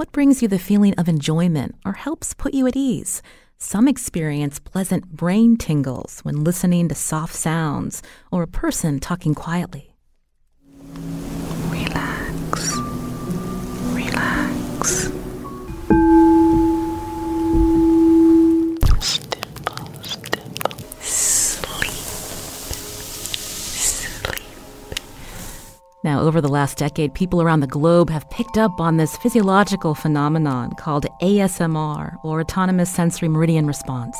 What brings you the feeling of enjoyment or helps put you at ease? Some experience pleasant brain tingles when listening to soft sounds or a person talking quietly. Relax. Relax. Now, over the last decade, people around the globe have picked up on this physiological phenomenon called ASMR, or Autonomous Sensory Meridian Response.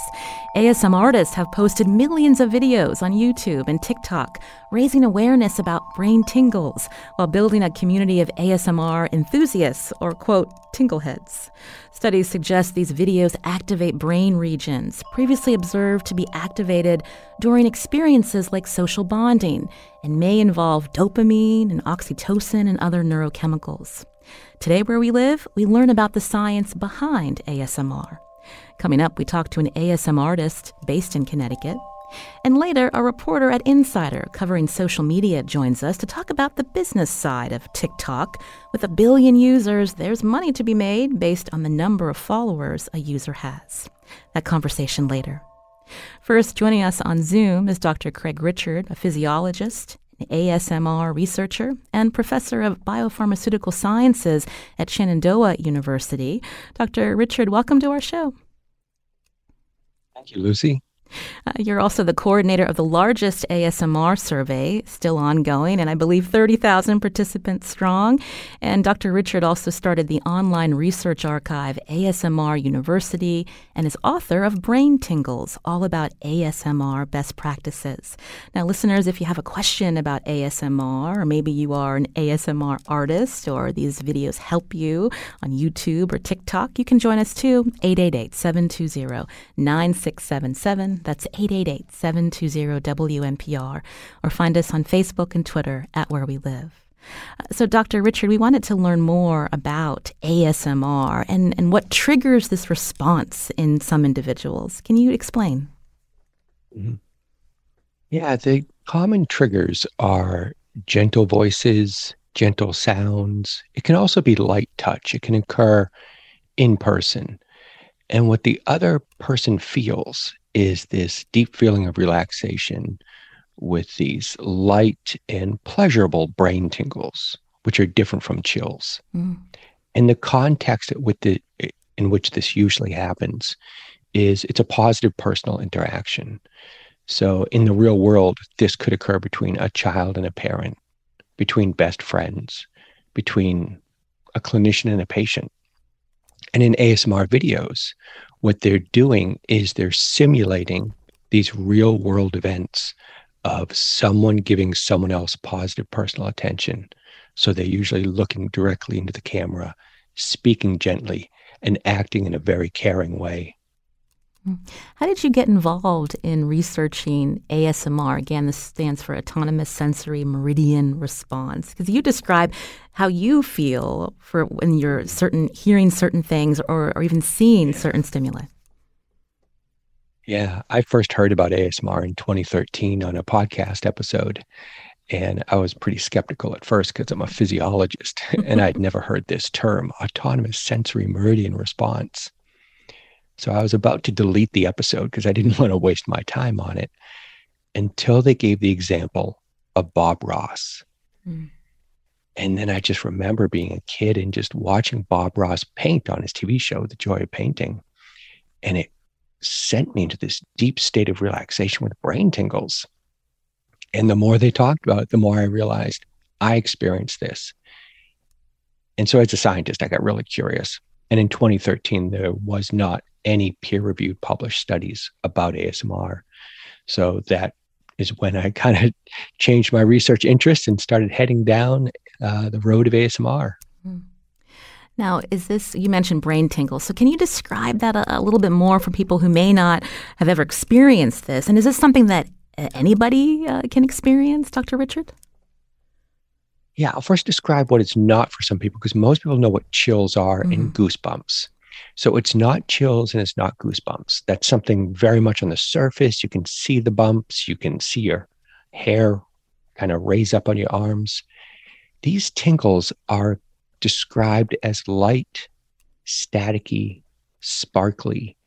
ASMR artists have posted millions of videos on YouTube and TikTok, raising awareness about brain tingles while building a community of ASMR enthusiasts, or quote, tingleheads. Studies suggest these videos activate brain regions previously observed to be activated during experiences like social bonding and may involve dopamine and oxytocin and other neurochemicals. Today, where we live, we learn about the science behind ASMR. Coming up, we talk to an ASMR artist based in Connecticut. And later, a reporter at Insider covering social media joins us to talk about the business side of TikTok. With a billion users, there's money to be made based on the number of followers a user has. That conversation later. First, joining us on Zoom is Dr. Craig Richard, a physiologist, an ASMR researcher, and professor of biopharmaceutical sciences at Shenandoah University. Dr. Richard, welcome to our show. Thank you, Lucy. Uh, you're also the coordinator of the largest ASMR survey, still ongoing, and I believe 30,000 participants strong. And Dr. Richard also started the online research archive ASMR University and is author of Brain Tingles, all about ASMR best practices. Now, listeners, if you have a question about ASMR, or maybe you are an ASMR artist, or these videos help you on YouTube or TikTok, you can join us too. 888 720 9677. That's 888 720 WNPR, or find us on Facebook and Twitter at Where We Live. Uh, So, Dr. Richard, we wanted to learn more about ASMR and, and what triggers this response in some individuals. Can you explain? Yeah, the common triggers are gentle voices, gentle sounds. It can also be light touch. It can occur in person. And what the other person feels is this deep feeling of relaxation with these light and pleasurable brain tingles, which are different from chills. Mm. And the context with the in which this usually happens is it's a positive personal interaction. So in the real world, this could occur between a child and a parent, between best friends, between a clinician and a patient. And in ASMR videos, what they're doing is they're simulating these real world events of someone giving someone else positive personal attention. So they're usually looking directly into the camera, speaking gently, and acting in a very caring way. How did you get involved in researching ASMR? Again, this stands for Autonomous Sensory Meridian Response. Because you describe how you feel for when you're certain hearing certain things or, or even seeing certain stimuli. Yeah, I first heard about ASMR in 2013 on a podcast episode. And I was pretty skeptical at first because I'm a physiologist and I'd never heard this term, autonomous sensory meridian response. So I was about to delete the episode because I didn't want to waste my time on it until they gave the example of Bob Ross. Mm. And then I just remember being a kid and just watching Bob Ross paint on his TV show, The Joy of Painting. And it sent me into this deep state of relaxation with brain tingles. And the more they talked about it, the more I realized I experienced this. And so as a scientist, I got really curious. And in 2013, there was not any peer reviewed published studies about ASMR. So that is when I kind of changed my research interest and started heading down uh, the road of ASMR. Now, is this, you mentioned brain tingle. So, can you describe that a, a, little bit more for people who may not have ever experienced this? And is this something that uh, anybody uh, can experience, Dr. Richard? Yeah, I'll first describe what it's not for some people because most people know what chills are mm-hmm. and goosebumps. So it's not chills and it's not goosebumps. That's something very much on the surface. You can see the bumps, you can see your hair kind of raise up on your arms. These tingles are described as light, staticky, sparkly,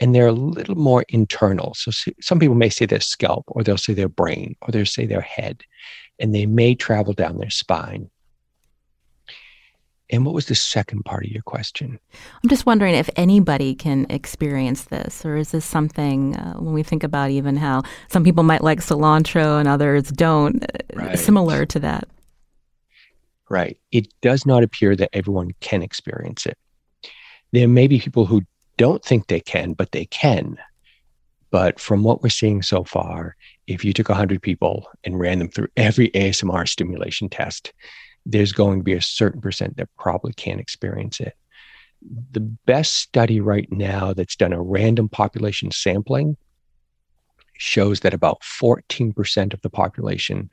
and they're a little more internal. So some people may say their scalp, or they'll say their brain, or they'll say their head, and they may travel down their spine. And what was the second part of your question? I'm just wondering if anybody can experience this, or is this something uh, when we think about even how some people might like cilantro and others don't, uh, right. similar to that? Right. It does not appear that everyone can experience it. There may be people who don't think they can, but they can. But from what we're seeing so far, if you took 100 people and ran them through every ASMR stimulation test, there's going to be a certain percent that probably can't experience it. The best study right now that's done a random population sampling shows that about 14% of the population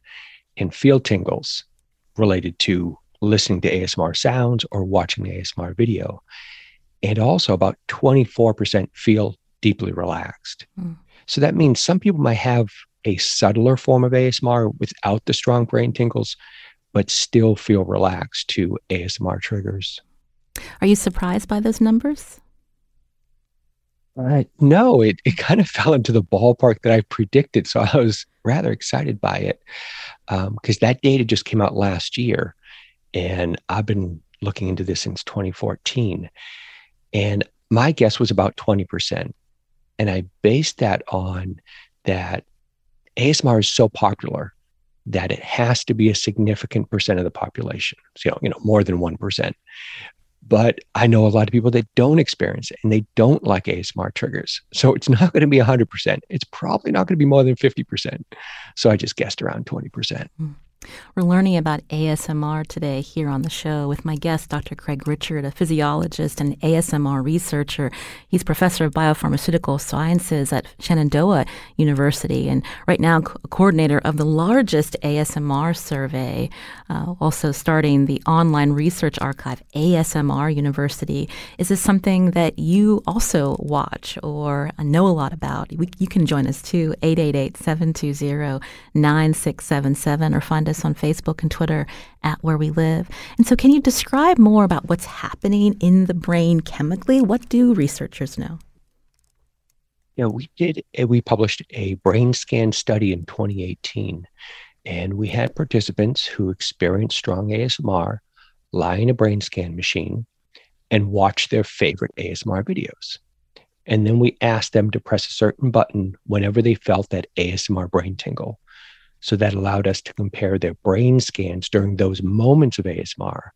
can feel tingles related to listening to ASMR sounds or watching the ASMR video. And also about 24% feel deeply relaxed. Mm. So that means some people might have a subtler form of ASMR without the strong brain tingles, but still feel relaxed to ASMR triggers. Are you surprised by those numbers? Uh, no, it, it kind of fell into the ballpark that I predicted. So I was rather excited by it because um, that data just came out last year. And I've been looking into this since 2014. And my guess was about 20%. And I based that on that ASMR is so popular that it has to be a significant percent of the population. So, you know, more than 1%. But I know a lot of people that don't experience it and they don't like ASMR triggers. So it's not going to be 100%. It's probably not going to be more than 50%. So I just guessed around 20%. Mm. We're learning about ASMR today here on the show with my guest, Dr. Craig Richard, a physiologist and ASMR researcher. He's professor of biopharmaceutical sciences at Shenandoah University and right now co- coordinator of the largest ASMR survey, uh, also starting the online research archive, ASMR University. Is this something that you also watch or know a lot about? We, you can join us too, 888 720 9677 or find us us on Facebook and Twitter at Where We Live. And so, can you describe more about what's happening in the brain chemically? What do researchers know? Yeah, we did. We published a brain scan study in 2018, and we had participants who experienced strong ASMR lie in a brain scan machine and watch their favorite ASMR videos. And then we asked them to press a certain button whenever they felt that ASMR brain tingle. So that allowed us to compare their brain scans during those moments of ASMR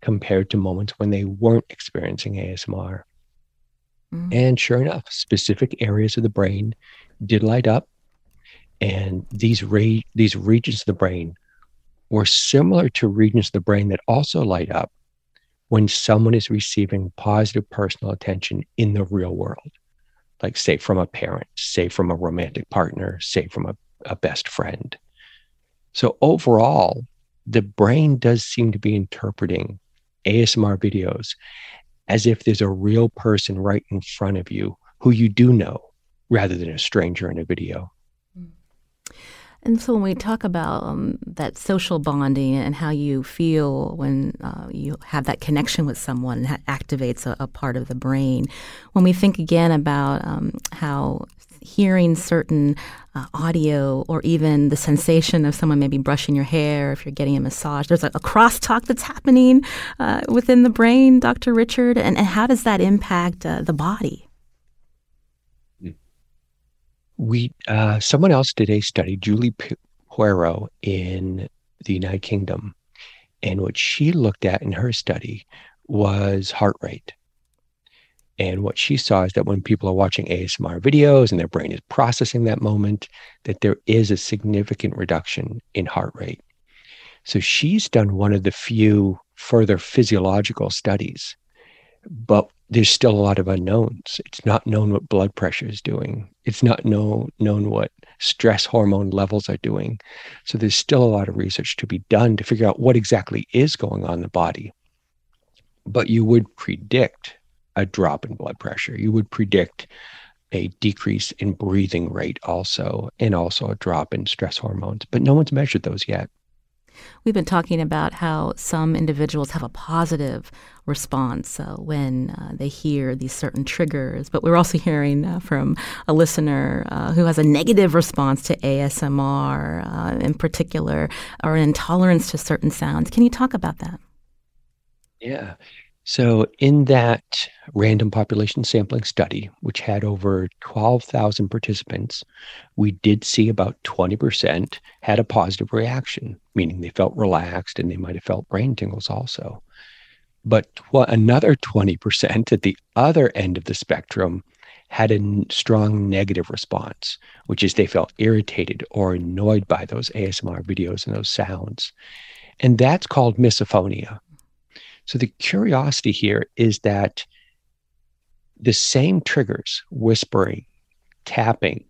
compared to moments when they weren't experiencing ASMR. Mm. And sure enough, specific areas of the brain did light up. And these, re- these regions of the brain were similar to regions of the brain that also light up when someone is receiving positive personal attention in the real world, like, say, from a parent, say, from a romantic partner, say, from a, a best friend. So overall, the brain does seem to be interpreting ASMR videos as if there's a real person right in front of you who you do know rather than a stranger in a video. And so when we talk about um, that social bonding and how you feel when uh, you have that connection with someone that activates a, a, part of the brain, when we think again about um, how hearing certain uh, audio or even the sensation of someone maybe brushing your hair if you're getting a massage, there's a, a crosstalk that's happening uh, within the brain, Dr. Richard, and, and how does that impact uh, the body? we uh, someone else did a study, Giulia Poerio in the United Kingdom, and what she looked at in her study was heart rate. And what she saw is that when people are watching ASMR videos and their brain is processing that moment, that there is a significant reduction in heart rate. So she's done one of the few further physiological studies but there's still a lot of unknowns. It's not known what blood pressure is doing. It's not know, known what stress hormone levels are doing. So there's still a lot of research to be done to figure out what exactly is going on in the body. But you would predict a drop in blood pressure. You would predict a decrease in breathing rate also, and also a drop in stress hormones. But no one's measured those yet. We've been talking about how some individuals have a positive response uh, when uh, they hear these certain triggers, but we're also hearing uh, from a listener uh, who has a negative response to ASMR uh, in particular, or an intolerance to certain sounds. Can you talk about that? Yeah. So, in that random population sampling study, which had over 12,000 participants, we did see about 20% had a positive reaction, meaning they felt relaxed and they might have felt brain tingles also. But tw- another 20% at the other end of the spectrum had a n- strong negative response, which is they felt irritated or annoyed by those ASMR videos and those sounds. And that's called misophonia. So the curiosity here is that the same triggers, whispering, tapping,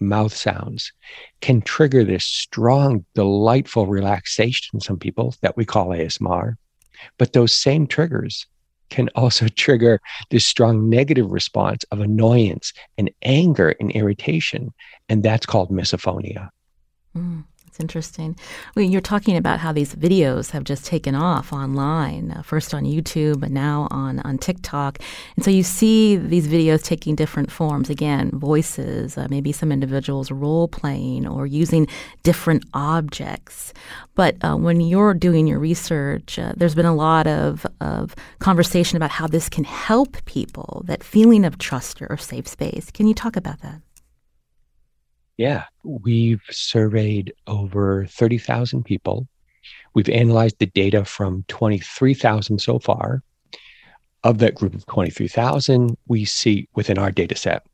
mouth sounds, can trigger this strong, delightful relaxation in some people that we call ASMR. But those same triggers can also trigger this strong negative response of annoyance and anger and irritation. And that's called misophonia. Mm. It's interesting. Well, you're talking about how these videos have just taken off online, uh, first on YouTube and now on, on TikTok. And so you see these videos taking different forms. Again, voices, uh, maybe some individuals role playing or using different objects. But uh, when you're doing your research, uh, there's been a lot of, of conversation about how this can help people, that feeling of trust or safe space. Can you talk about that? Yeah, we've surveyed over 30,000 people. We've analyzed the data from 23,000 so far. Of that group of 23,000, we see within our data set,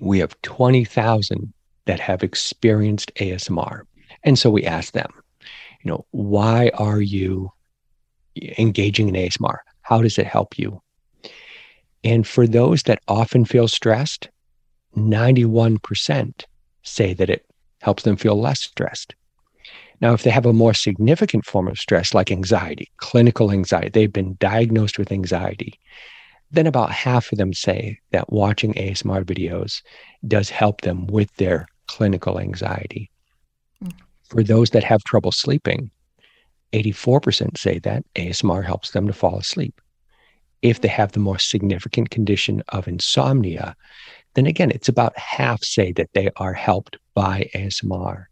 we have 20,000 that have experienced ASMR. And so we ask them, you know, why are you engaging in ASMR? How does it help you? And for those that often feel stressed, 91% say that it helps them feel less stressed. Now, if they have a more significant form of stress, like anxiety, clinical anxiety, they've been diagnosed with anxiety, then about half of them say that watching ASMR videos does help them with their clinical anxiety. Mm. For those that have trouble sleeping, 84% say that ASMR helps them to fall asleep. If they have the more significant condition of insomnia, then again, it's about half say that they are helped by ASMR.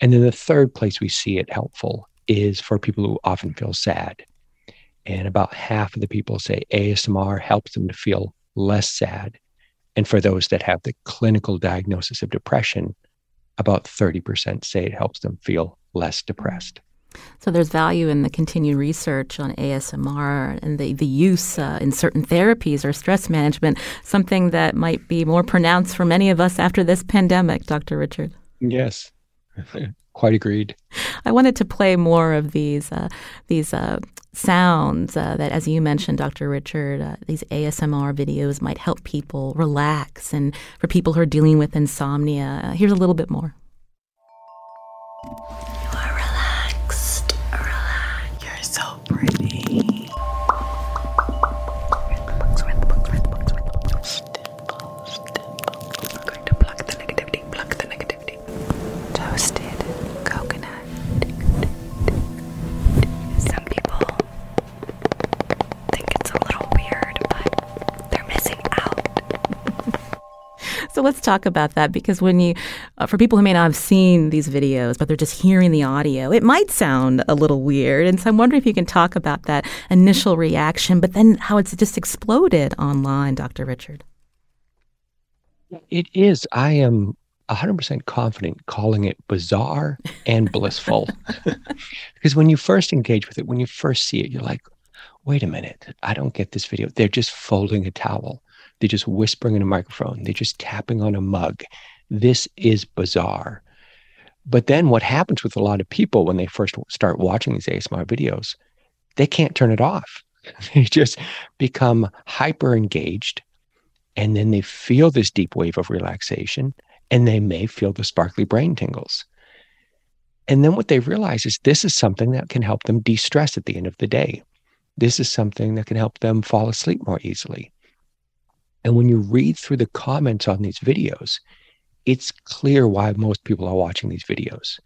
And then the third place we see it helpful is for people who often feel sad. And about half of the people say ASMR helps them to feel less sad. And for those that have the clinical diagnosis of depression, about 30% say it helps them feel less depressed. So there's value in the continued research on ASMR and the, the use uh, in certain therapies or stress management, something that might be more pronounced for many of us after this pandemic, Dr. Richard. Yes. Quite agreed. I wanted to play more of these uh, these uh, sounds uh, that, as you mentioned, Dr. Richard, uh, these ASMR videos might help people relax, and for people who are dealing with insomnia. Here's a little bit more. So let's talk about that because when you, uh, for people who may not have seen these videos, but they're just hearing the audio, it might sound a little weird. And so I'm wondering if you can talk about that initial reaction, but then how it's just exploded online, Dr. Richard. It is. I am 100% confident calling it bizarre and blissful. because when you first engage with it, when you first see it, you're like, wait a minute, I don't get this video. They're just folding a towel. They're just whispering in a microphone. They're just tapping on a mug. This is bizarre. But then what happens with a lot of people when they first start watching these ASMR videos, they can't turn it off. They just become hyper engaged and then they feel this deep wave of relaxation and they may feel the sparkly brain tingles. And then what they realize is this is something that can help them de stress at the end of the day. This is something that can help them fall asleep more easily. And when you read through the comments on these videos, it's clear why most people are watching these videos.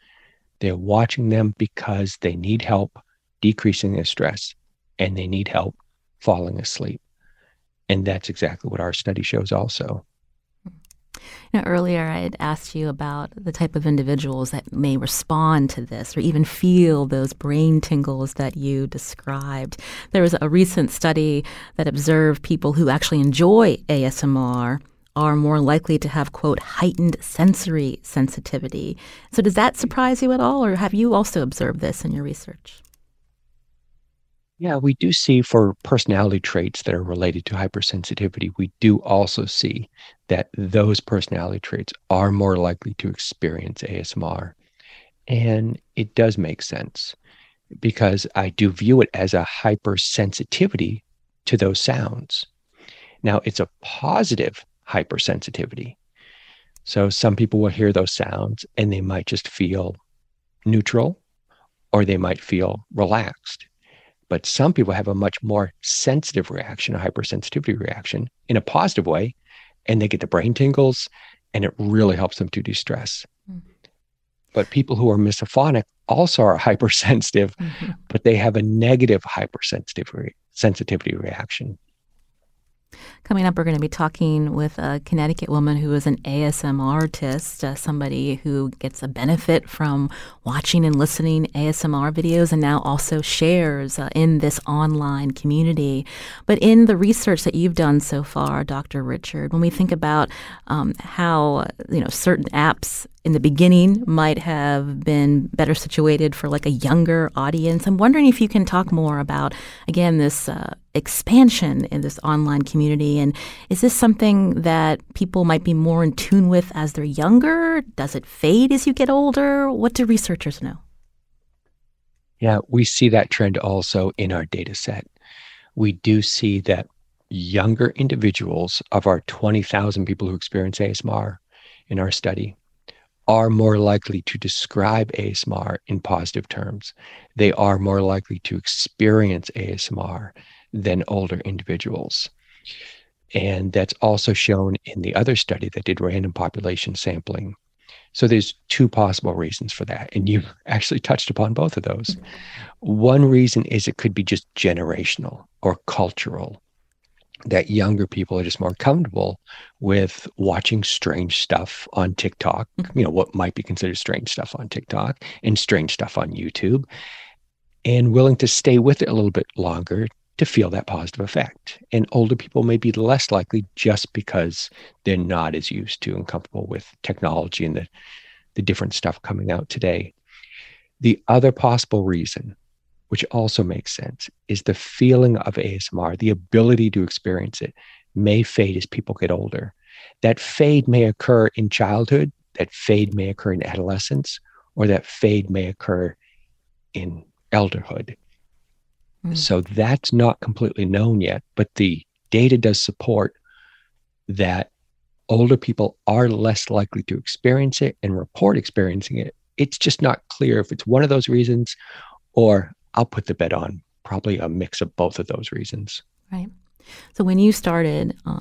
They're watching them because they need help decreasing their stress and they need help falling asleep. And that's exactly what our study shows also. You know, earlier I had asked you about the type of individuals that may respond to this or even feel those brain tingles that you described. There was a recent study that observed people who actually enjoy ASMR are more likely to have, quote, heightened sensory sensitivity. So, does that surprise you at all, or have you also observed this in your research? Yeah, we do see for personality traits that are related to hypersensitivity, we do also see that those personality traits are more likely to experience ASMR. And it does make sense because I do view it as a hypersensitivity to those sounds. Now, it's a positive hypersensitivity. So some people will hear those sounds and they might just feel neutral or they might feel relaxed. But some people have a much more sensitive reaction, a hypersensitivity reaction in a positive way, and they get the brain tingles and it really helps them to de stress. Mm-hmm. But people who are misophonic also are hypersensitive, mm-hmm. but they have a negative hypersensitivity sensitivity reaction. Coming up, we're going to be talking with a Connecticut woman who is an ASMR artist, uh, somebody who gets a benefit from watching and listening ASMR videos and now also shares uh, in this online community. But in the research that you've done so far, Dr. Richard, when we think about um, how you know certain apps in the beginning might have been better situated for like a younger audience. I'm wondering if you can talk more about again this uh, expansion in this online community and is this something that people might be more in tune with as they're younger? Does it fade as you get older? What do researchers know? Yeah, we see that trend also in our data set. We do see that younger individuals of our 20,000 people who experience ASMR in our study are more likely to describe ASMR in positive terms. They are more likely to experience ASMR than older individuals. And that's also shown in the other study that did random population sampling. So there's two possible reasons for that. And you actually touched upon both of those. Mm-hmm. One reason is it could be just generational or cultural that younger people are just more comfortable with watching strange stuff on TikTok, mm-hmm. you know, what might be considered strange stuff on TikTok and strange stuff on YouTube, and willing to stay with it a little bit longer to feel that positive effect. And older people may be less likely just because they're not as used to and comfortable with technology and the, the different stuff coming out today. The other possible reason which also makes sense, is the feeling of ASMR, the ability to experience it, may fade as people get older. That fade may occur in childhood, that fade may occur in adolescence, or that fade may occur in elderhood. Mm. So that's not completely known yet, but the data does support that older people are less likely to experience it and report experiencing it. It's just not clear if it's one of those reasons or I'll put the bet on probably a mix of both of those reasons. Right. So when you started uh,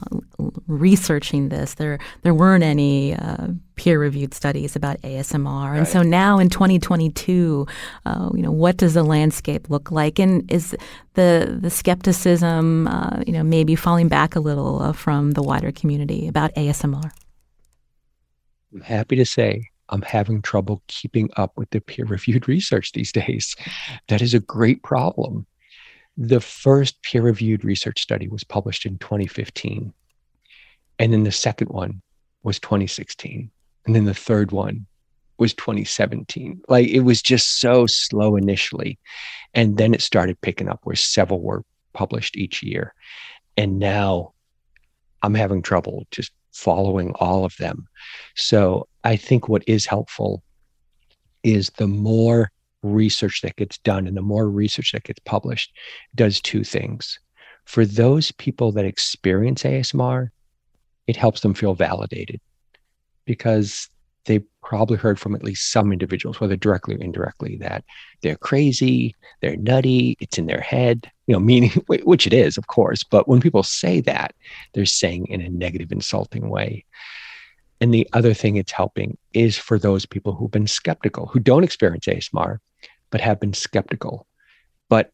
researching this, there there weren't any uh, peer-reviewed studies about ASMR, right. and so now in 2022, uh, you know, what does the landscape look like, and is the the skepticism, uh, you know, maybe falling back a little uh, from the wider community about ASMR? I'm happy to say I'm having trouble keeping up with the peer reviewed research these days. That is a great problem. The first peer reviewed research study was published in 2015. And then the second one was 2016. And then the third one was 2017. Like it was just so slow initially. And then it started picking up where several were published each year. And now I'm having trouble just following all of them. So I think what is helpful is the more research that gets done and the more research that gets published does two things. For those people that experience ASMR, it helps them feel validated because probably heard from at least some individuals, whether directly or indirectly, that they're crazy, they're nutty, it's in their head, you know, meaning, which it is, of course. But when people say that, they're saying in a negative, insulting way. And the other thing it's helping is for those people who've been skeptical, who don't experience ASMR, but have been skeptical. But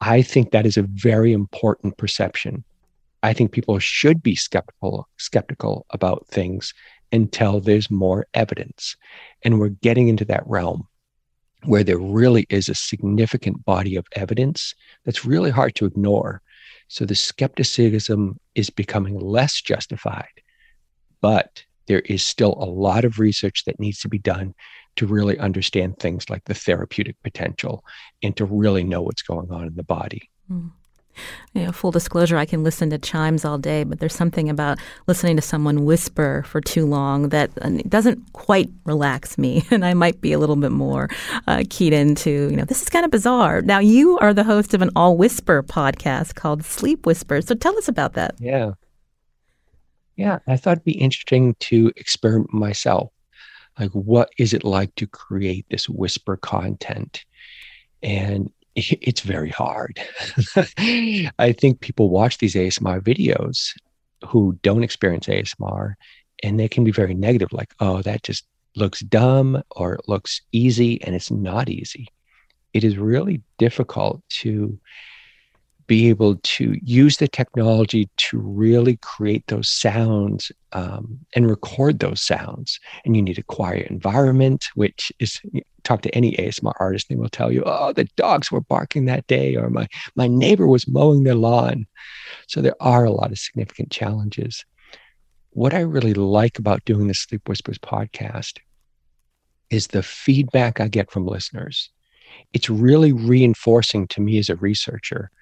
I think that is a very important perception. I think people should be skeptical skeptical about things until there's more evidence. And we're getting into that realm where there really is a significant body of evidence that's really hard to ignore. So the skepticism is becoming less justified, but there is still a lot of research that needs to be done to really understand things like the therapeutic potential and to really know what's going on in the body. Mm. You know, full disclosure, I can listen to chimes all day, but there's something about listening to someone whisper for too long that uh, doesn't quite relax me, and I might be a little bit more uh, keyed into, you know, this is kind of bizarre. Now, you are the host of an all whisper podcast called Sleep Whispers, so tell us about that. Yeah. Yeah, I thought it'd be interesting to experiment myself. Like, what is it like to create this whisper content? And it's very hard. I think people watch these ASMR videos who don't experience ASMR and they can be very negative, like, oh, that just looks dumb or it looks easy, and it's not easy. It is really difficult to be able to use the technology to really create those sounds um, and record those sounds. And you need a quiet environment, which is talk to any ASMR artist, they will tell you, oh, the dogs were barking that day, or my my neighbor was mowing their lawn. So there are a lot of significant challenges. What I really like about doing the Sleep Whispers podcast is the feedback I get from listeners. It's really reinforcing to me as a researcher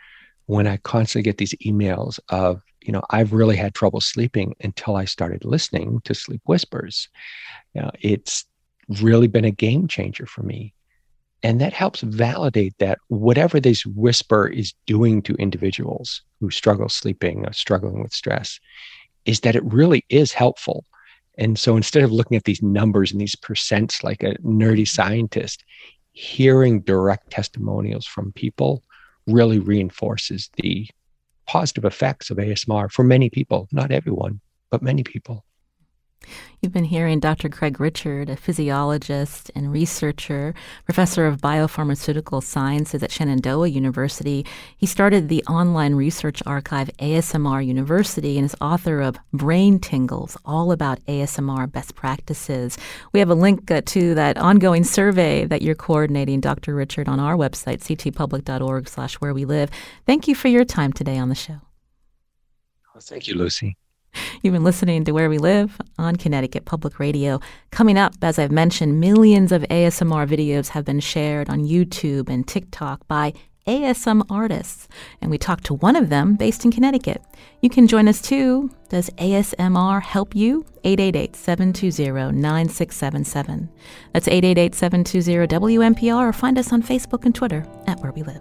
when I constantly get these emails of, you know, I've really had trouble sleeping until I started listening to Sleep Whispers. Know, it's really been a game changer for me. And that helps validate that whatever this whisper is doing to individuals who struggle sleeping or struggling with stress, is that it really is helpful. And so instead of looking at these numbers and these percents like a nerdy scientist, hearing direct testimonials from people really reinforces the positive effects of ASMR for many people, not everyone, but many people. You've been hearing Dr. Craig Richard, a physiologist and researcher, professor of biopharmaceutical sciences at Shenandoah University. He started the online research archive ASMR University and is author of Brain Tingles, all about ASMR best practices. We have a link uh, to that ongoing survey that you're coordinating, Dr. Richard, on our website, ctpublic.org slash where we live. Thank you for your time today on the show. Well, thank you, Lucy. You've been listening to Where We Live on Connecticut Public Radio. Coming up, as I've mentioned, millions of ASMR videos have been shared on YouTube and TikTok by ASMR artists, and we talked to one of them based in Connecticut. You can join us too. Does ASMR help you? 888 720 9677. That's 888 720 WNPR, or find us on Facebook and Twitter at Where We Live.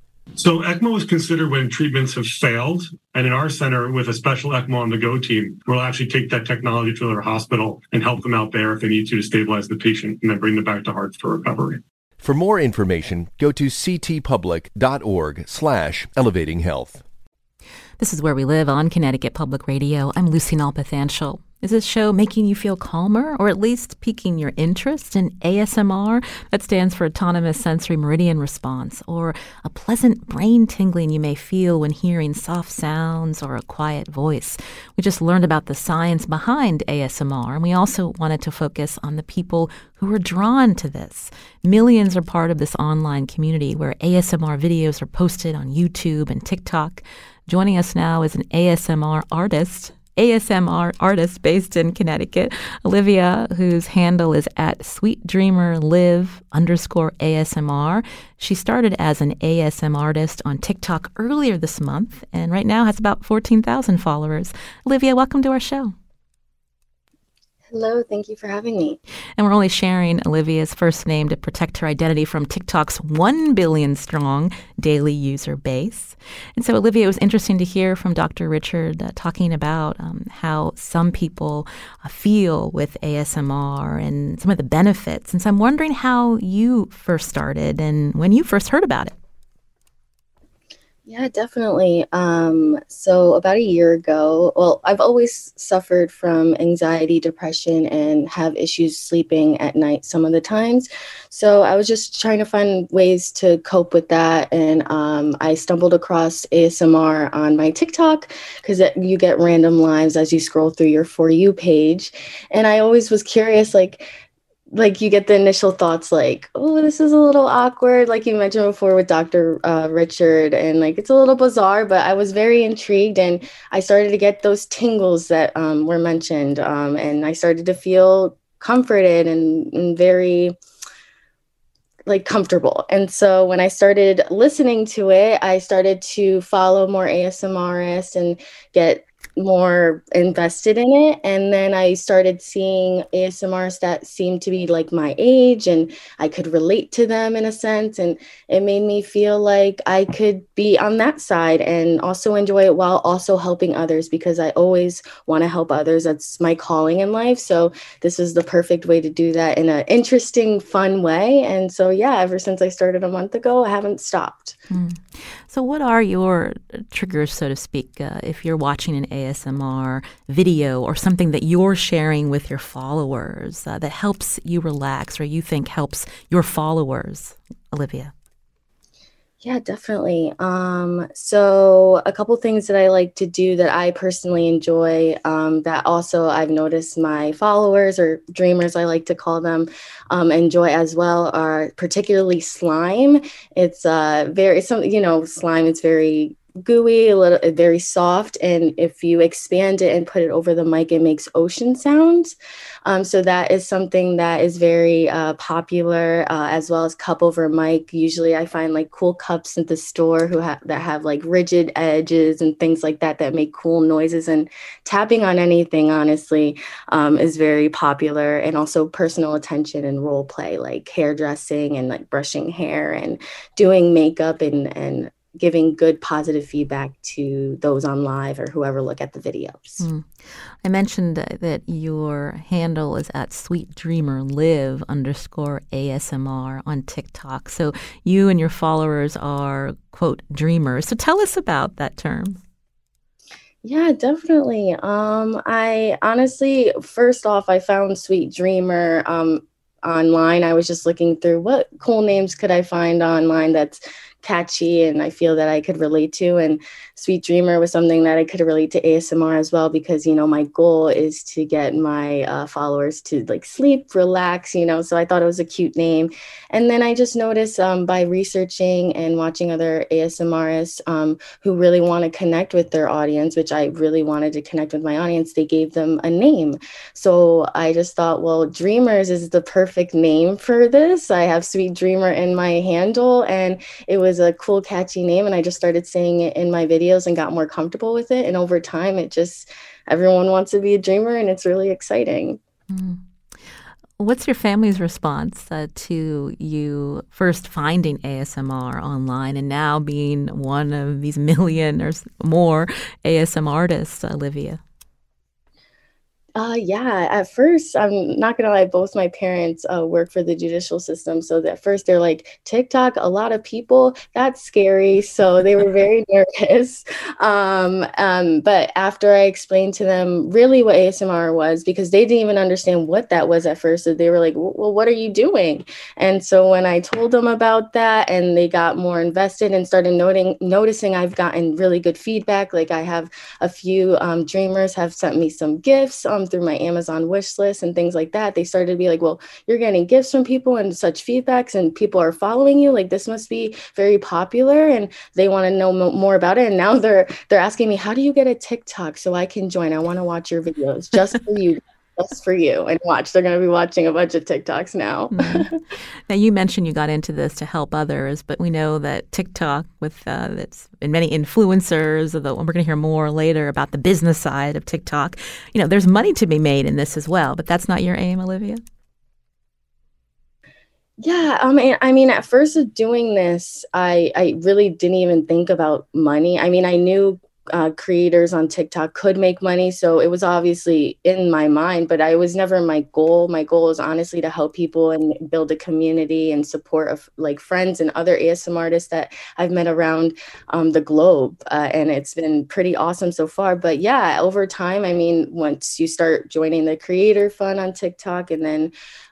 So ECMO is considered when treatments have failed. And in our center, with a special ECMO on the go team, we'll actually take that technology to their hospital and help them out there if they need to to stabilize the patient and then bring them back to Hartford recovery. For more information, go to ctpublic.org slash elevating health. This is Where We Live on Connecticut Public Radio. I'm Lucy Nalpathanchel. Is this show making you feel calmer or at least piquing your interest in ASMR? That stands for Autonomous Sensory Meridian Response, or a pleasant brain tingling you may feel when hearing soft sounds or a quiet voice. We just learned about the science behind ASMR, and we also wanted to focus on the people who are drawn to this. Millions are part of this online community where ASMR videos are posted on YouTube and TikTok. Joining us now is an ASMR artist ASMR artist based in Connecticut, Olivia, whose handle is at Sweet Dreamer Live underscore ASMR. She started as an ASMR artist on TikTok earlier this month and right now has about 14,000 followers. Olivia, welcome to our show. Hello, thank you for having me. And we're only sharing Olivia's first name to protect her identity from TikTok's 1 billion strong daily user base. And so, Olivia, it was interesting to hear from Dr. Richard uh, talking about um, how some people uh, feel with ASMR and some of the benefits. And so, I'm wondering how you first started and when you first heard about it. Yeah, definitely. Um, so, about a year ago, well, I've always suffered from anxiety, depression, and have issues sleeping at night some of the times. So, I was just trying to find ways to cope with that. And um, I stumbled across ASMR on my TikTok because you get random lives as you scroll through your For You page. And I always was curious, like, like you get the initial thoughts like oh this is a little awkward like you mentioned before with dr uh, richard and like it's a little bizarre but i was very intrigued and i started to get those tingles that um, were mentioned um, and i started to feel comforted and, and very like comfortable. And so when i started listening to it i started to follow more asmrs and get more invested in it. And then I started seeing ASMRs that seemed to be like my age and I could relate to them in a sense. And it made me feel like I could be on that side and also enjoy it while also helping others because I always want to help others. That's my calling in life. So this is the perfect way to do that in an interesting, fun way. And so, yeah, ever since I started a month ago, I haven't stopped. Mm. So, what are your triggers, so to speak, uh, if you're watching an ASMR video or something that you're sharing with your followers uh, that helps you relax or you think helps your followers, Olivia? Yeah, definitely. Um, so, a couple things that I like to do that I personally enjoy um, that also I've noticed my followers or dreamers, I like to call them, um, enjoy as well are particularly slime. It's uh, very, some, you know, slime is very gooey, a little very soft, and if you expand it and put it over the mic, it makes ocean sounds. Um, so that is something that is very uh, popular, uh, as well as cup over mic. Usually, I find like cool cups at the store who have that have like rigid edges and things like that that make cool noises. And tapping on anything, honestly, um, is very popular. And also personal attention and role play, like hairdressing and like brushing hair and doing makeup and and giving good positive feedback to those on live or whoever look at the videos. Mm. I mentioned that your handle is at Sweet Dreamer Live underscore ASMR on TikTok. So you and your followers are quote dreamers. So tell us about that term. Yeah, definitely. Um, I honestly, first off, I found Sweet Dreamer um, online. I was just looking through what cool names could I find online that's catchy and I feel that I could relate to. And Sweet Dreamer was something that I could relate to ASMR as well because, you know, my goal is to get my uh, followers to like sleep, relax, you know. So I thought it was a cute name. And then I just noticed um, by researching and watching other ASMRists um, who really want to connect with their audience, which I really wanted to connect with my audience, they gave them a name. So I just thought, well, Dreamers is the perfect name for this. I have Sweet Dreamer in my handle and it was a cool, catchy name. And I just started saying it in my videos and got more comfortable with it. And over time, it just, everyone wants to be a dreamer and it's really exciting. Mm. What's your family's response uh, to you first finding ASMR online and now being one of these million or more ASMR artists, Olivia? Uh, yeah, at first, I'm not gonna lie, both my parents uh, work for the judicial system. So at first, they're like, TikTok, a lot of people, that's scary. So they were very nervous. Um, um, but after I explained to them really what ASMR was, because they didn't even understand what that was at first, so they were like, well, what are you doing? And so when I told them about that and they got more invested and started noting, noticing I've gotten really good feedback, like I have a few um, dreamers have sent me some gifts. Um, through my Amazon wish list and things like that, they started to be like, well, you're getting gifts from people and such feedbacks, and people are following you. Like this must be very popular, and they want to know mo- more about it. And now they're they're asking me, how do you get a TikTok so I can join? I want to watch your videos just for you just for you and watch. They're going to be watching a bunch of TikToks now. mm-hmm. Now, you mentioned you got into this to help others, but we know that TikTok, with uh, it's and many influencers, although we're going to hear more later about the business side of TikTok. You know, there's money to be made in this as well, but that's not your aim, Olivia. Yeah, I mean, I mean, at first of doing this, I I really didn't even think about money. I mean, I knew uh, creators on TikTok could make money. So it was obviously in my mind, but I was never my goal. My goal is honestly to help people and build a community and support of like friends and other ASM artists that I've met around um, the globe. Uh, and it's been pretty awesome so far. But yeah, over time, I mean, once you start joining the creator fund on TikTok and then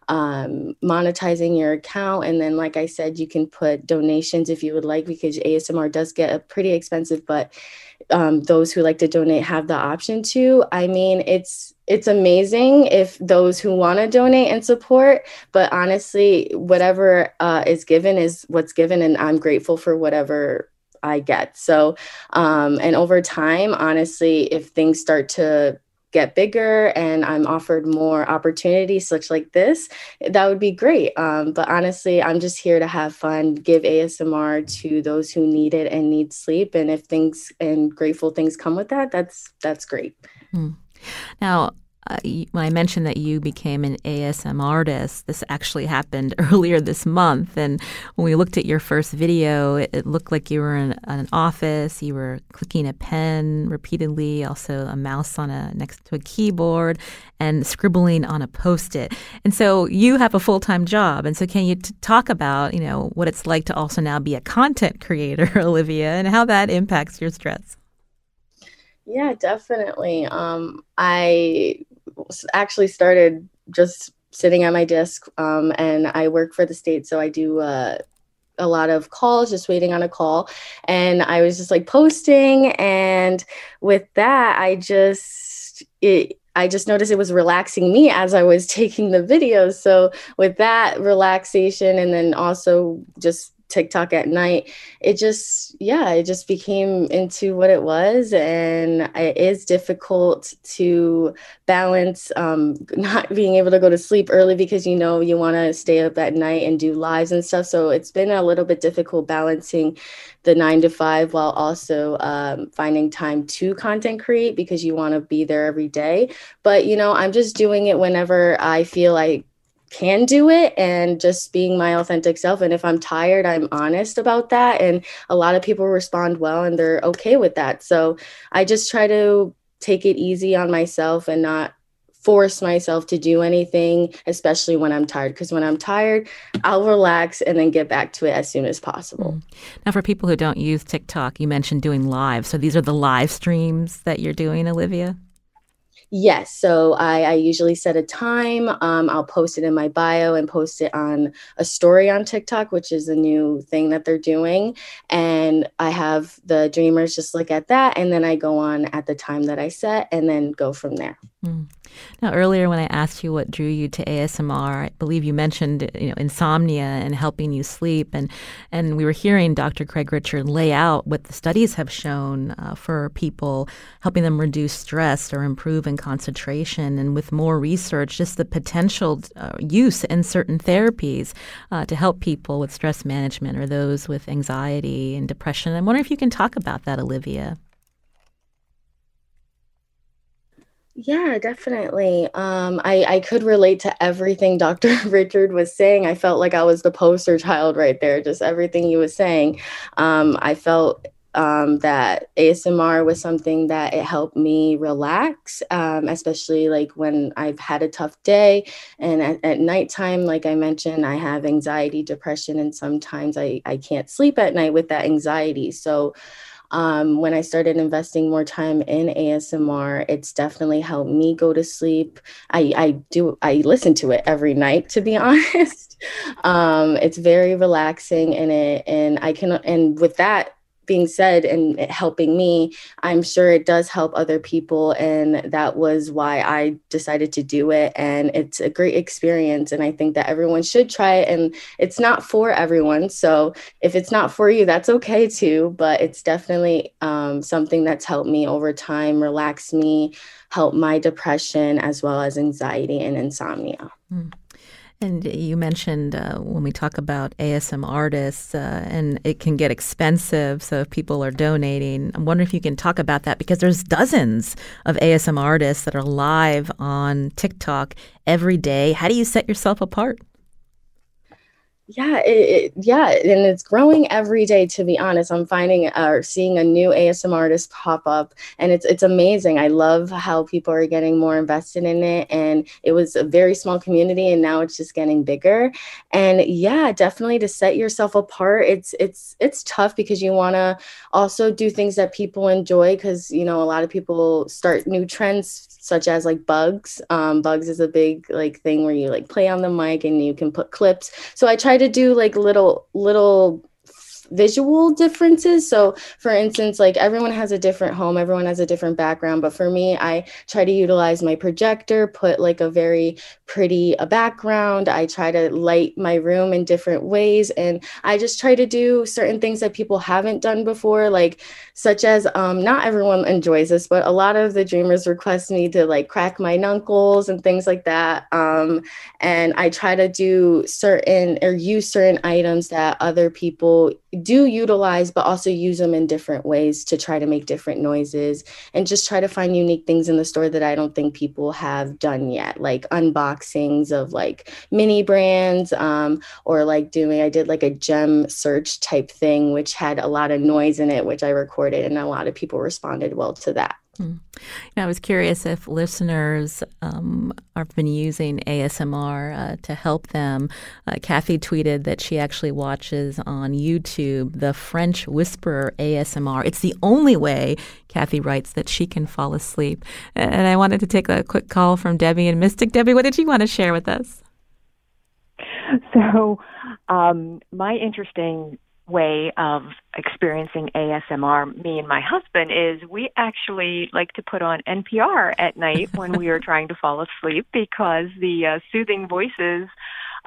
um, monetizing your account. And then, like I said, you can put donations if you would like, because ASMR does get pretty expensive, but um, those who like to donate have the option to. I mean, it's it's amazing if those who want to donate and support, but honestly, whatever uh, is given is what's given, and I'm grateful for whatever I get. So, um, and over time, honestly, if things start to get bigger and I'm offered more opportunities such like this, that would be great. Um, but honestly, I'm just here to have fun, give ASMR to those who need it and need sleep. And if things and grateful things come with that, that's that's great. Hmm. Now, uh, when I mentioned that you became an ASM artist, this actually happened earlier this month. And when we looked at your first video, it, it looked like you were in, an office. You were clicking a pen repeatedly, also a mouse on a next to a keyboard, and scribbling on a post-it. And so you have a full-time job. And so can you t- talk about you know what it's like to also now be a content creator, Olivia, and how that impacts your stress? Yeah, definitely. Um, I actually started just sitting at my desk um, and I work for the state. So I do uh, a lot of calls, just waiting on a call. And I was just like posting. And with that, I just, it, I just noticed it was relaxing me as I was taking the videos. So with that relaxation and then also just TikTok at night, it just, yeah, it just became into what it was. And it is difficult to balance um, not being able to go to sleep early because you know you want to stay up at night and do lives and stuff. So it's been a little bit difficult balancing the nine to five while also um, finding time to content create because you want to be there every day. But, you know, I'm just doing it whenever I feel like can do it and just being my authentic self. And if I'm tired, I'm honest about that. And a lot of people respond well and they're okay with that. So I just try to take it easy on myself and not force myself to do anything, especially when I'm tired. Because when I'm tired, I'll relax and then get back to it as soon as possible. Mm. Now, for people who don't use TikTok, you mentioned doing live. So these are the live streams that you're doing, Olivia? Yes. So I, I usually set a time. Um, I'll post it in my bio and post it on a story on TikTok, which is a new thing that they're doing. And I have the dreamers just look at that. And then I go on at the time that I set and then go from there. Mm. Now, earlier when I asked you what drew you to ASMR, I believe you mentioned you know insomnia and helping you sleep, and and we were hearing Dr. Craig Richard lay out what the studies have shown uh, for people, helping them reduce stress or improve concentration, and with more research, just the potential uh, use in certain therapies uh, to help people with stress management or those with anxiety and depression. I'm wondering if you can talk about that, Olivia. Yeah, definitely. Um, I, I could relate to everything Dr. Richard was saying. I felt like I was the poster child right there, just everything he was saying. Um, I felt um, that ASMR was something that it helped me relax, um, especially like when I've had a tough day. And at, at nighttime, like I mentioned, I have anxiety, depression, and sometimes I, I can't sleep at night with that anxiety. So um, when I started investing more time in ASMR, it's definitely helped me go to sleep. I, I do, I listen to it every night, to be honest. um, it's very relaxing in it. And I can, and with that, being said and helping me, I'm sure it does help other people. And that was why I decided to do it. And it's a great experience. And I think that everyone should try it. And it's not for everyone. So if it's not for you, that's okay too. But it's definitely um, something that's helped me over time, relax me, help my depression, as well as anxiety and insomnia. Mm. And you mentioned uh, when we talk about ASM artists, uh, and it can get expensive. So if people are donating, I'm wondering if you can talk about that because there's dozens of ASM artists that are live on TikTok every day. How do you set yourself apart? Yeah it, it, yeah and it's growing every day to be honest i'm finding or uh, seeing a new asm artist pop up and it's it's amazing i love how people are getting more invested in it and it was a very small community and now it's just getting bigger and yeah definitely to set yourself apart it's it's it's tough because you want to also do things that people enjoy because you know a lot of people start new trends such as like bugs. Um, bugs is a big like thing where you like play on the mic and you can put clips. So I try to do like little little visual differences. So, for instance, like everyone has a different home, everyone has a different background. But for me, I try to utilize my projector, put like a very pretty a background. I try to light my room in different ways. And I just try to do certain things that people haven't done before, like such as um, not everyone enjoys this, but a lot of the dreamers request me to like crack my knuckles and things like that. Um, and I try to do certain or use certain items that other people do utilize, but also use them in different ways to try to make different noises and just try to find unique things in the store that I don't think people have done yet, like unboxings of like mini brands um, or like doing, I did like a gem search type thing, which had a lot of noise in it, which I recorded, and a lot of people responded well to that. Mm. I was curious if listeners um, have been using ASMR uh, to help them. Uh, Kathy tweeted that she actually watches on YouTube the French Whisperer ASMR. It's the only way, Kathy writes, that she can fall asleep. And I wanted to take a quick call from Debbie and Mystic. Debbie, what did you want to share with us? So, um, my interesting way of experiencing ASMR, me and my husband, is we actually like to put on NPR at night when we are trying to fall asleep because the uh, soothing voices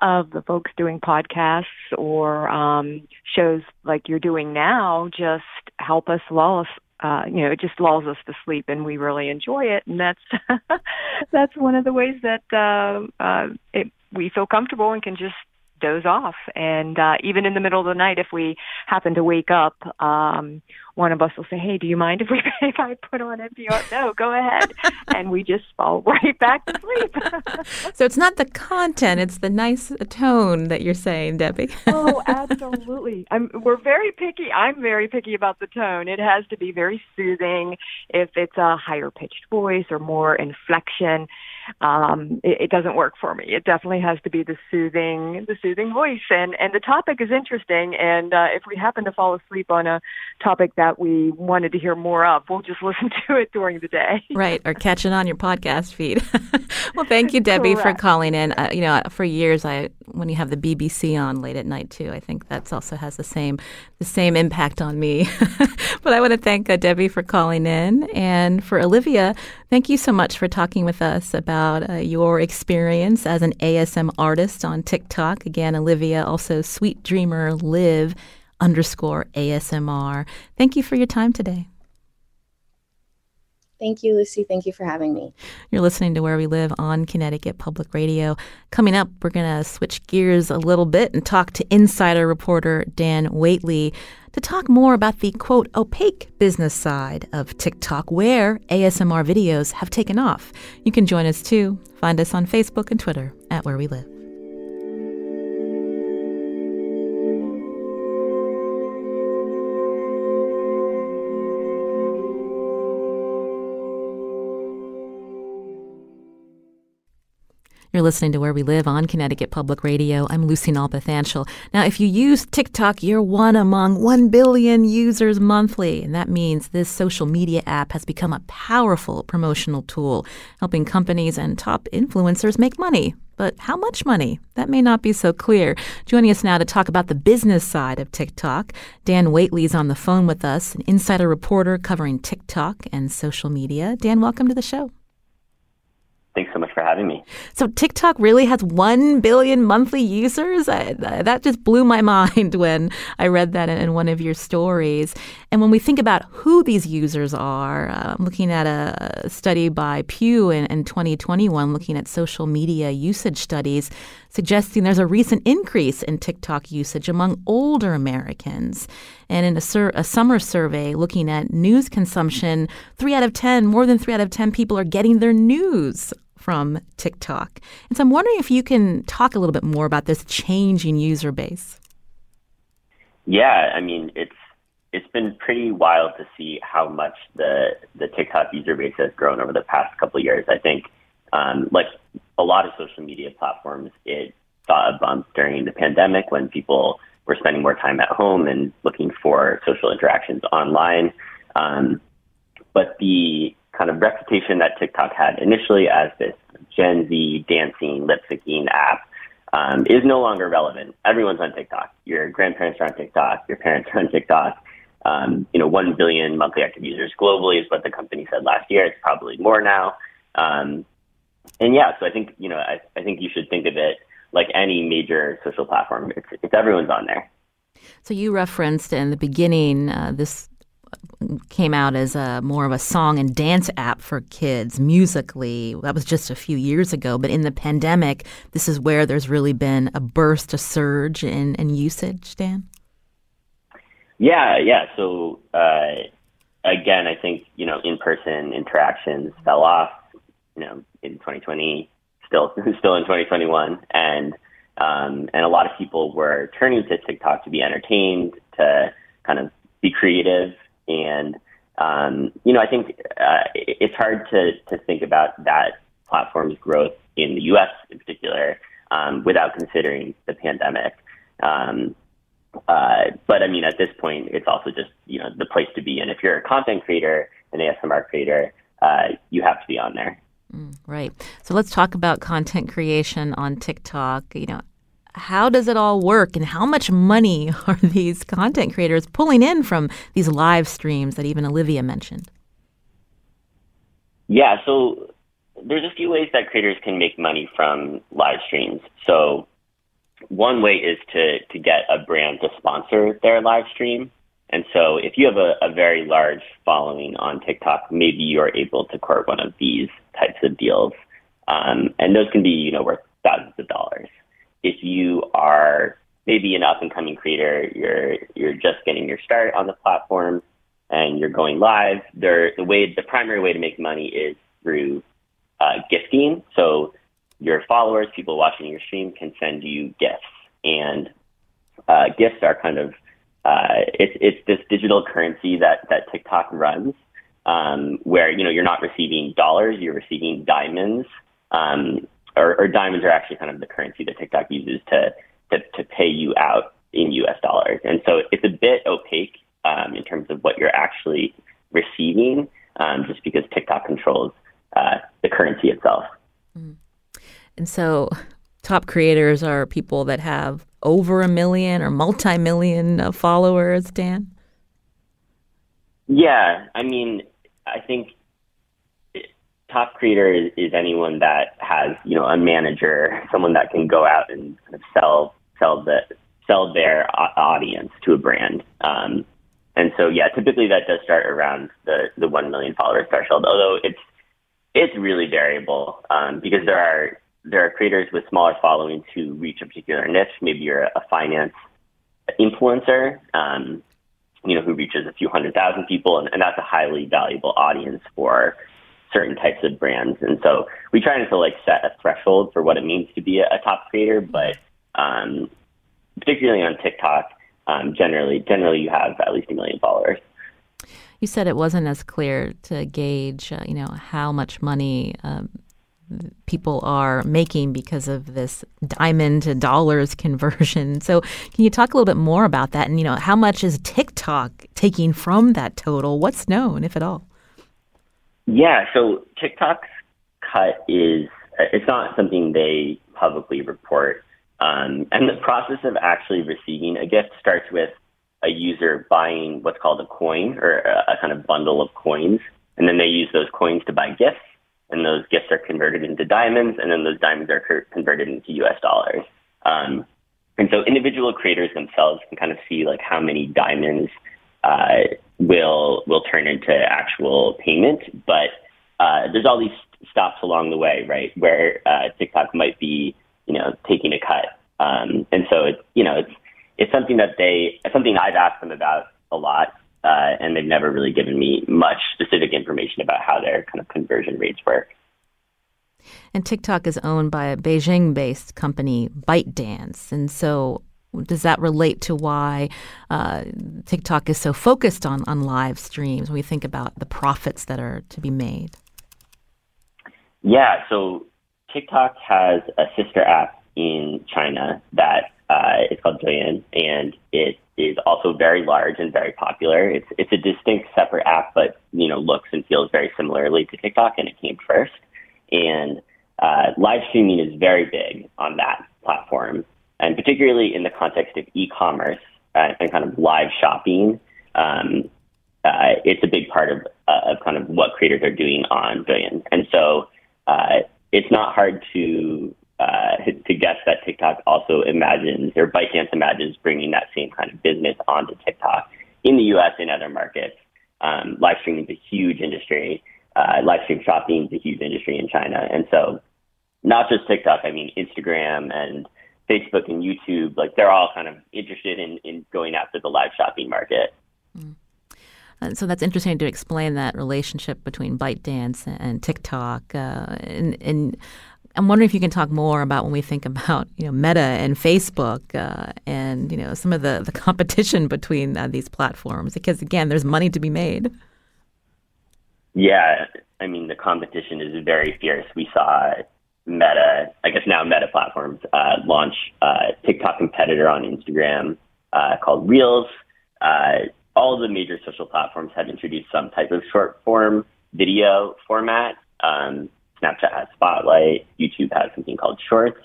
of the folks doing podcasts or um, shows like you're doing now just help us lull us uh, you know, it just lulls us to sleep, and we really enjoy it. And that's that's one of the ways that uh, uh, it, we feel comfortable and can just doze off. And uh, even in the middle of the night, if we happen to wake up, um, one of us will say, "Hey, do you mind if we if I put on NPR?" no, go ahead, and we just fall right back to sleep. so it's not the content; it's the nice tone that you're saying, Debbie. oh, absolutely. I'm, we're very picky. I'm very picky about the tone. It has to be very soothing. If it's a higher pitched voice or more inflection, um, it, it doesn't work for me. It definitely has to be the soothing, the soothing voice. And and the topic is interesting. And uh, if we happen to fall asleep on a topic that we wanted to hear more of, we'll just listen to it during the day. Right, or catch it on your podcast feed. well, thank you, Debbie, Correct. for calling in. Uh, you know, for years, I when you have the BBC on late at night too, I think that also has the same the same impact on me. but I want to thank uh, Debbie for calling in, and for Olivia, thank you so much for talking with us about uh, your experience as an ASM artist on TikTok. Again, Olivia, also Sweet Dreamer Live underscore ASMR. Thank you for your time today. Thank you, Lucy. Thank you for having me. You're listening to Where We Live on Connecticut Public Radio. Coming up, we're going to switch gears a little bit and talk to insider reporter Dan Whateley to talk more about the quote opaque business side of TikTok where ASMR videos have taken off. You can join us too. Find us on Facebook and Twitter at Where We Live. You're listening to Where We Live on Connecticut Public Radio. I'm Lucy Nalpathanchil. Now, if you use TikTok, you're one among 1 billion users monthly. And that means this social media app has become a powerful promotional tool, helping companies and top influencers make money. But how much money? That may not be so clear. Joining us now to talk about the business side of TikTok, Dan Whateley is on the phone with us, an insider reporter covering TikTok and social media. Dan, welcome to the show. Thanks so much for having me. So TikTok really has 1 billion monthly users? I, that just blew my mind when I read that in, one of your stories. And when we think about who these users are, uh, I'm looking at a study by Pew in, in 2021 looking at social media usage studies suggesting there's a recent increase in TikTok usage among older Americans. And in a, sur- a, summer survey looking at news consumption, three out of 10, more than three out of 10 people are getting their news from TikTok. And so I'm wondering if you can talk a little bit more about this changing user base. Yeah, I mean, it's it's been pretty wild to see how much the the TikTok user base has grown over the past couple of years. I think, um, like a lot of social media platforms, it saw a bump during the pandemic when people were spending more time at home and looking for social interactions online. Um, but the kind of reputation that TikTok had initially as this Gen Z dancing, lip syncing app um, is no longer relevant. Everyone's on TikTok. Your grandparents are on TikTok. Your parents are on TikTok. Um, you know, 1 billion monthly active users globally is what the company said last year. It's probably more now. Um, and yeah, so I think, you know, I, I think you should think of it like any major social platform. It's, it's everyone's on there. So you referenced in the beginning uh, this came out as a more of a song and dance app for kids Musical.ly. That was just a few years ago but in the pandemic this is where there's really been a burst a surge in, in usage dan? Yeah yeah. So uh, again i think you know in-person interactions fell off you know in 2020 still still in 2021 and um, and a lot of people were turning to tiktok to be entertained to kind of be creative and um, you know, I think uh, it's hard to to think about that platform's growth in the U.S. in particular um, without considering the pandemic. Um, uh, but I mean, at this point, it's also just you know the place to be. And if you're a content creator, an ASMR creator, uh, you have to be on there. Mm, right. So let's talk about content creation on TikTok. You know, how does it all work and how much money are these content creators pulling in from these live streams that even Olivia mentioned? Yeah, so there's a few ways that creators can make money from live streams. So one way is to to get a brand to sponsor their live stream. And so if you have a, a very large following on TikTok, maybe you're able to court one of these types of deals. Um, and those can be, you know, worth thousands of dollars if you are maybe an up and coming creator, you're you're just getting your start on the platform and you're going live, there the way the primary way to make money is through uh, gifting. So your followers, people watching your stream, can send you gifts, and uh, gifts are kind of uh, it's it's this digital currency that that TikTok runs, um, where you know you're not receiving dollars, you're receiving diamonds, um, or, or diamonds are actually kind of the currency that TikTok uses to, to, to pay you out in US dollars. And so it's a bit opaque um, in terms of what you're actually receiving, um, just because TikTok controls uh, the currency itself. Mm. And so top creators are people that have over a million or multi million uh, followers, Dan? Yeah. I mean, I think top creator is, is anyone that has you know a manager, someone that can go out and kind of sell sell the sell their audience to a brand. Um, and so yeah, typically that does start around the the one million follower threshold. Although it's it's really variable um, because there are there are creators with smaller followings who reach a particular niche. Maybe you're a finance influencer, um, you know, who reaches a few hundred thousand people, and, and that's a highly valuable audience for certain types of brands. And so we try to like set a threshold for what it means to be a, a top creator, but um, particularly on TikTok, um, generally, generally you have at least a million followers. You said it wasn't as clear to gauge, uh, you know, how much money um, people are making because of this diamond to dollars conversion. So, can you talk a little bit more about that? And you know, how much is TikTok taking from that total? What's known, if at all? Yeah, so TikTok's cut is it's not something they publicly report. Um, and the process of actually receiving a gift starts with a user buying what's called a coin or a, a kind of bundle of coins. And then they use those coins to buy gifts. And those gifts are converted into diamonds. And then those diamonds are co- converted into US dollars. Um, and so individual creators themselves can kind of see like how many diamonds uh, will will turn into actual payment. But uh, there's all these stops along the way, right, where uh, TikTok might be, you know, taking a cut. Um, and so it's, you know, it's it's something that they, something I've asked them about a lot, uh, and they've never really given me much specific information about how their kind of conversion rates work. And TikTok is owned by a Beijing-based company, ByteDance, and so does that relate to why uh, TikTok is so focused on on live streams when we think about the profits that are to be made? Yeah, so TikTok has a sister app in China that uh, is called Douyin, and it is also very large and very popular. It's it's a distinct separate app, but you know looks and feels very similarly to TikTok, and it came first. And uh, live streaming is very big on that platform, and particularly in the context of e-commerce uh, and kind of live shopping. Um, uh, it's a big part of, uh, of kind of what creators are doing on Douyin, and so uh, it's not hard to uh, to guess that TikTok also imagines or ByteDance imagines bringing that same kind of business onto TikTok in the U.S. and other markets. Um, live streaming is a huge industry. Live stream shopping is a huge industry in China, and so not just TikTok. I mean Instagram and Facebook and YouTube. Like they're all kind of interested in in going after the live shopping market. Mm. Uh, so that's interesting to explain that relationship between ByteDance and TikTok. Uh, and, and, I'm wondering if you can talk more about when we think about you know Meta and Facebook uh, and you know some of the, the competition between uh, these platforms because again there's money to be made. Yeah, I mean the competition is very fierce. We saw Meta, I guess now Meta platforms, uh, launch a TikTok competitor on Instagram called Reels all of the major social platforms have introduced some type of short form video format. Um, Snapchat has Spotlight, YouTube has something called Shorts.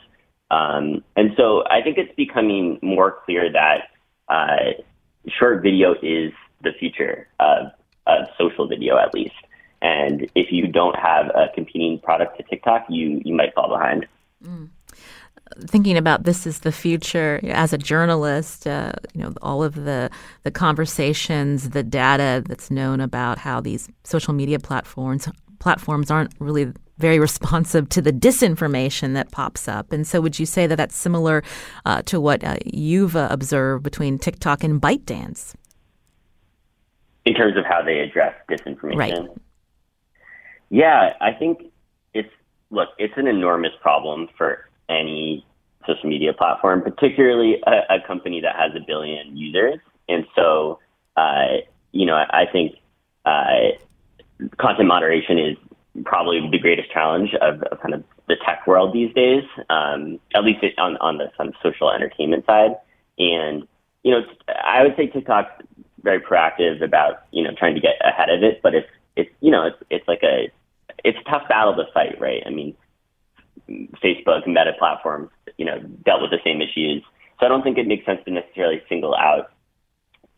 Um, and so I think it's becoming more clear that uh, short video is the future of, of social video, at least. And if you don't have a competing product to TikTok, you, you might fall behind. Mm thinking about this is the future as a journalist, uh, you know, all of the the conversations, the data that's known about how these social media platforms platforms aren't really very responsive to the disinformation that pops up. And so, would you say that that's similar uh, to what uh, you've uh, observed between TikTok and ByteDance? In terms of how they address disinformation, right? Yeah, I think it's look, it's an enormous problem for any social media platform, particularly a, a company that has a billion users. And so, uh, you know, I, I think uh, content moderation is probably the greatest challenge of, of, kind of the tech world these days, um, at least on, on the kind of social entertainment side. And, you know, I would say TikTok's very proactive about, you know, trying to get ahead of it, but it's, it's, you know, it's, it's like a, it's a tough battle to fight, right? I mean, Facebook and Meta platforms, you know, dealt with the same issues. So I don't think it makes sense to necessarily single out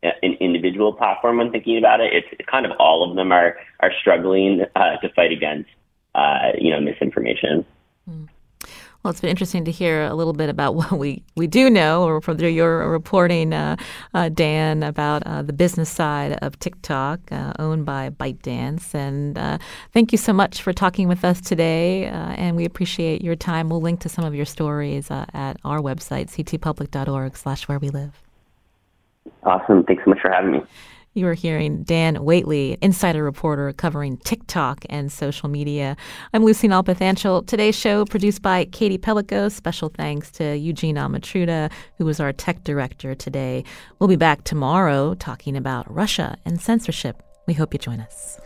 an individual platform when thinking about it. It's kind of all of them are are struggling uh, to fight against, uh, you know, misinformation. Mm. Well, it's been interesting to hear a little bit about what we, we do know, or from your reporting, uh, uh, Dan, about uh, the business side of TikTok, uh, owned by ByteDance. And uh, thank you so much for talking with us today. Uh, and we appreciate your time. We'll link to some of your stories at our website, ctpublic.org slash where we live. Awesome. Thanks so much for having me. You are hearing Dan Whateley, insider reporter covering TikTok and social media. I'm Lucy Nalpathanchil. Today's show produced by Katie Pellico. Special thanks to Eugene Amatruda, who was our tech director today. We'll be back tomorrow talking about Russia and censorship. We hope you join us.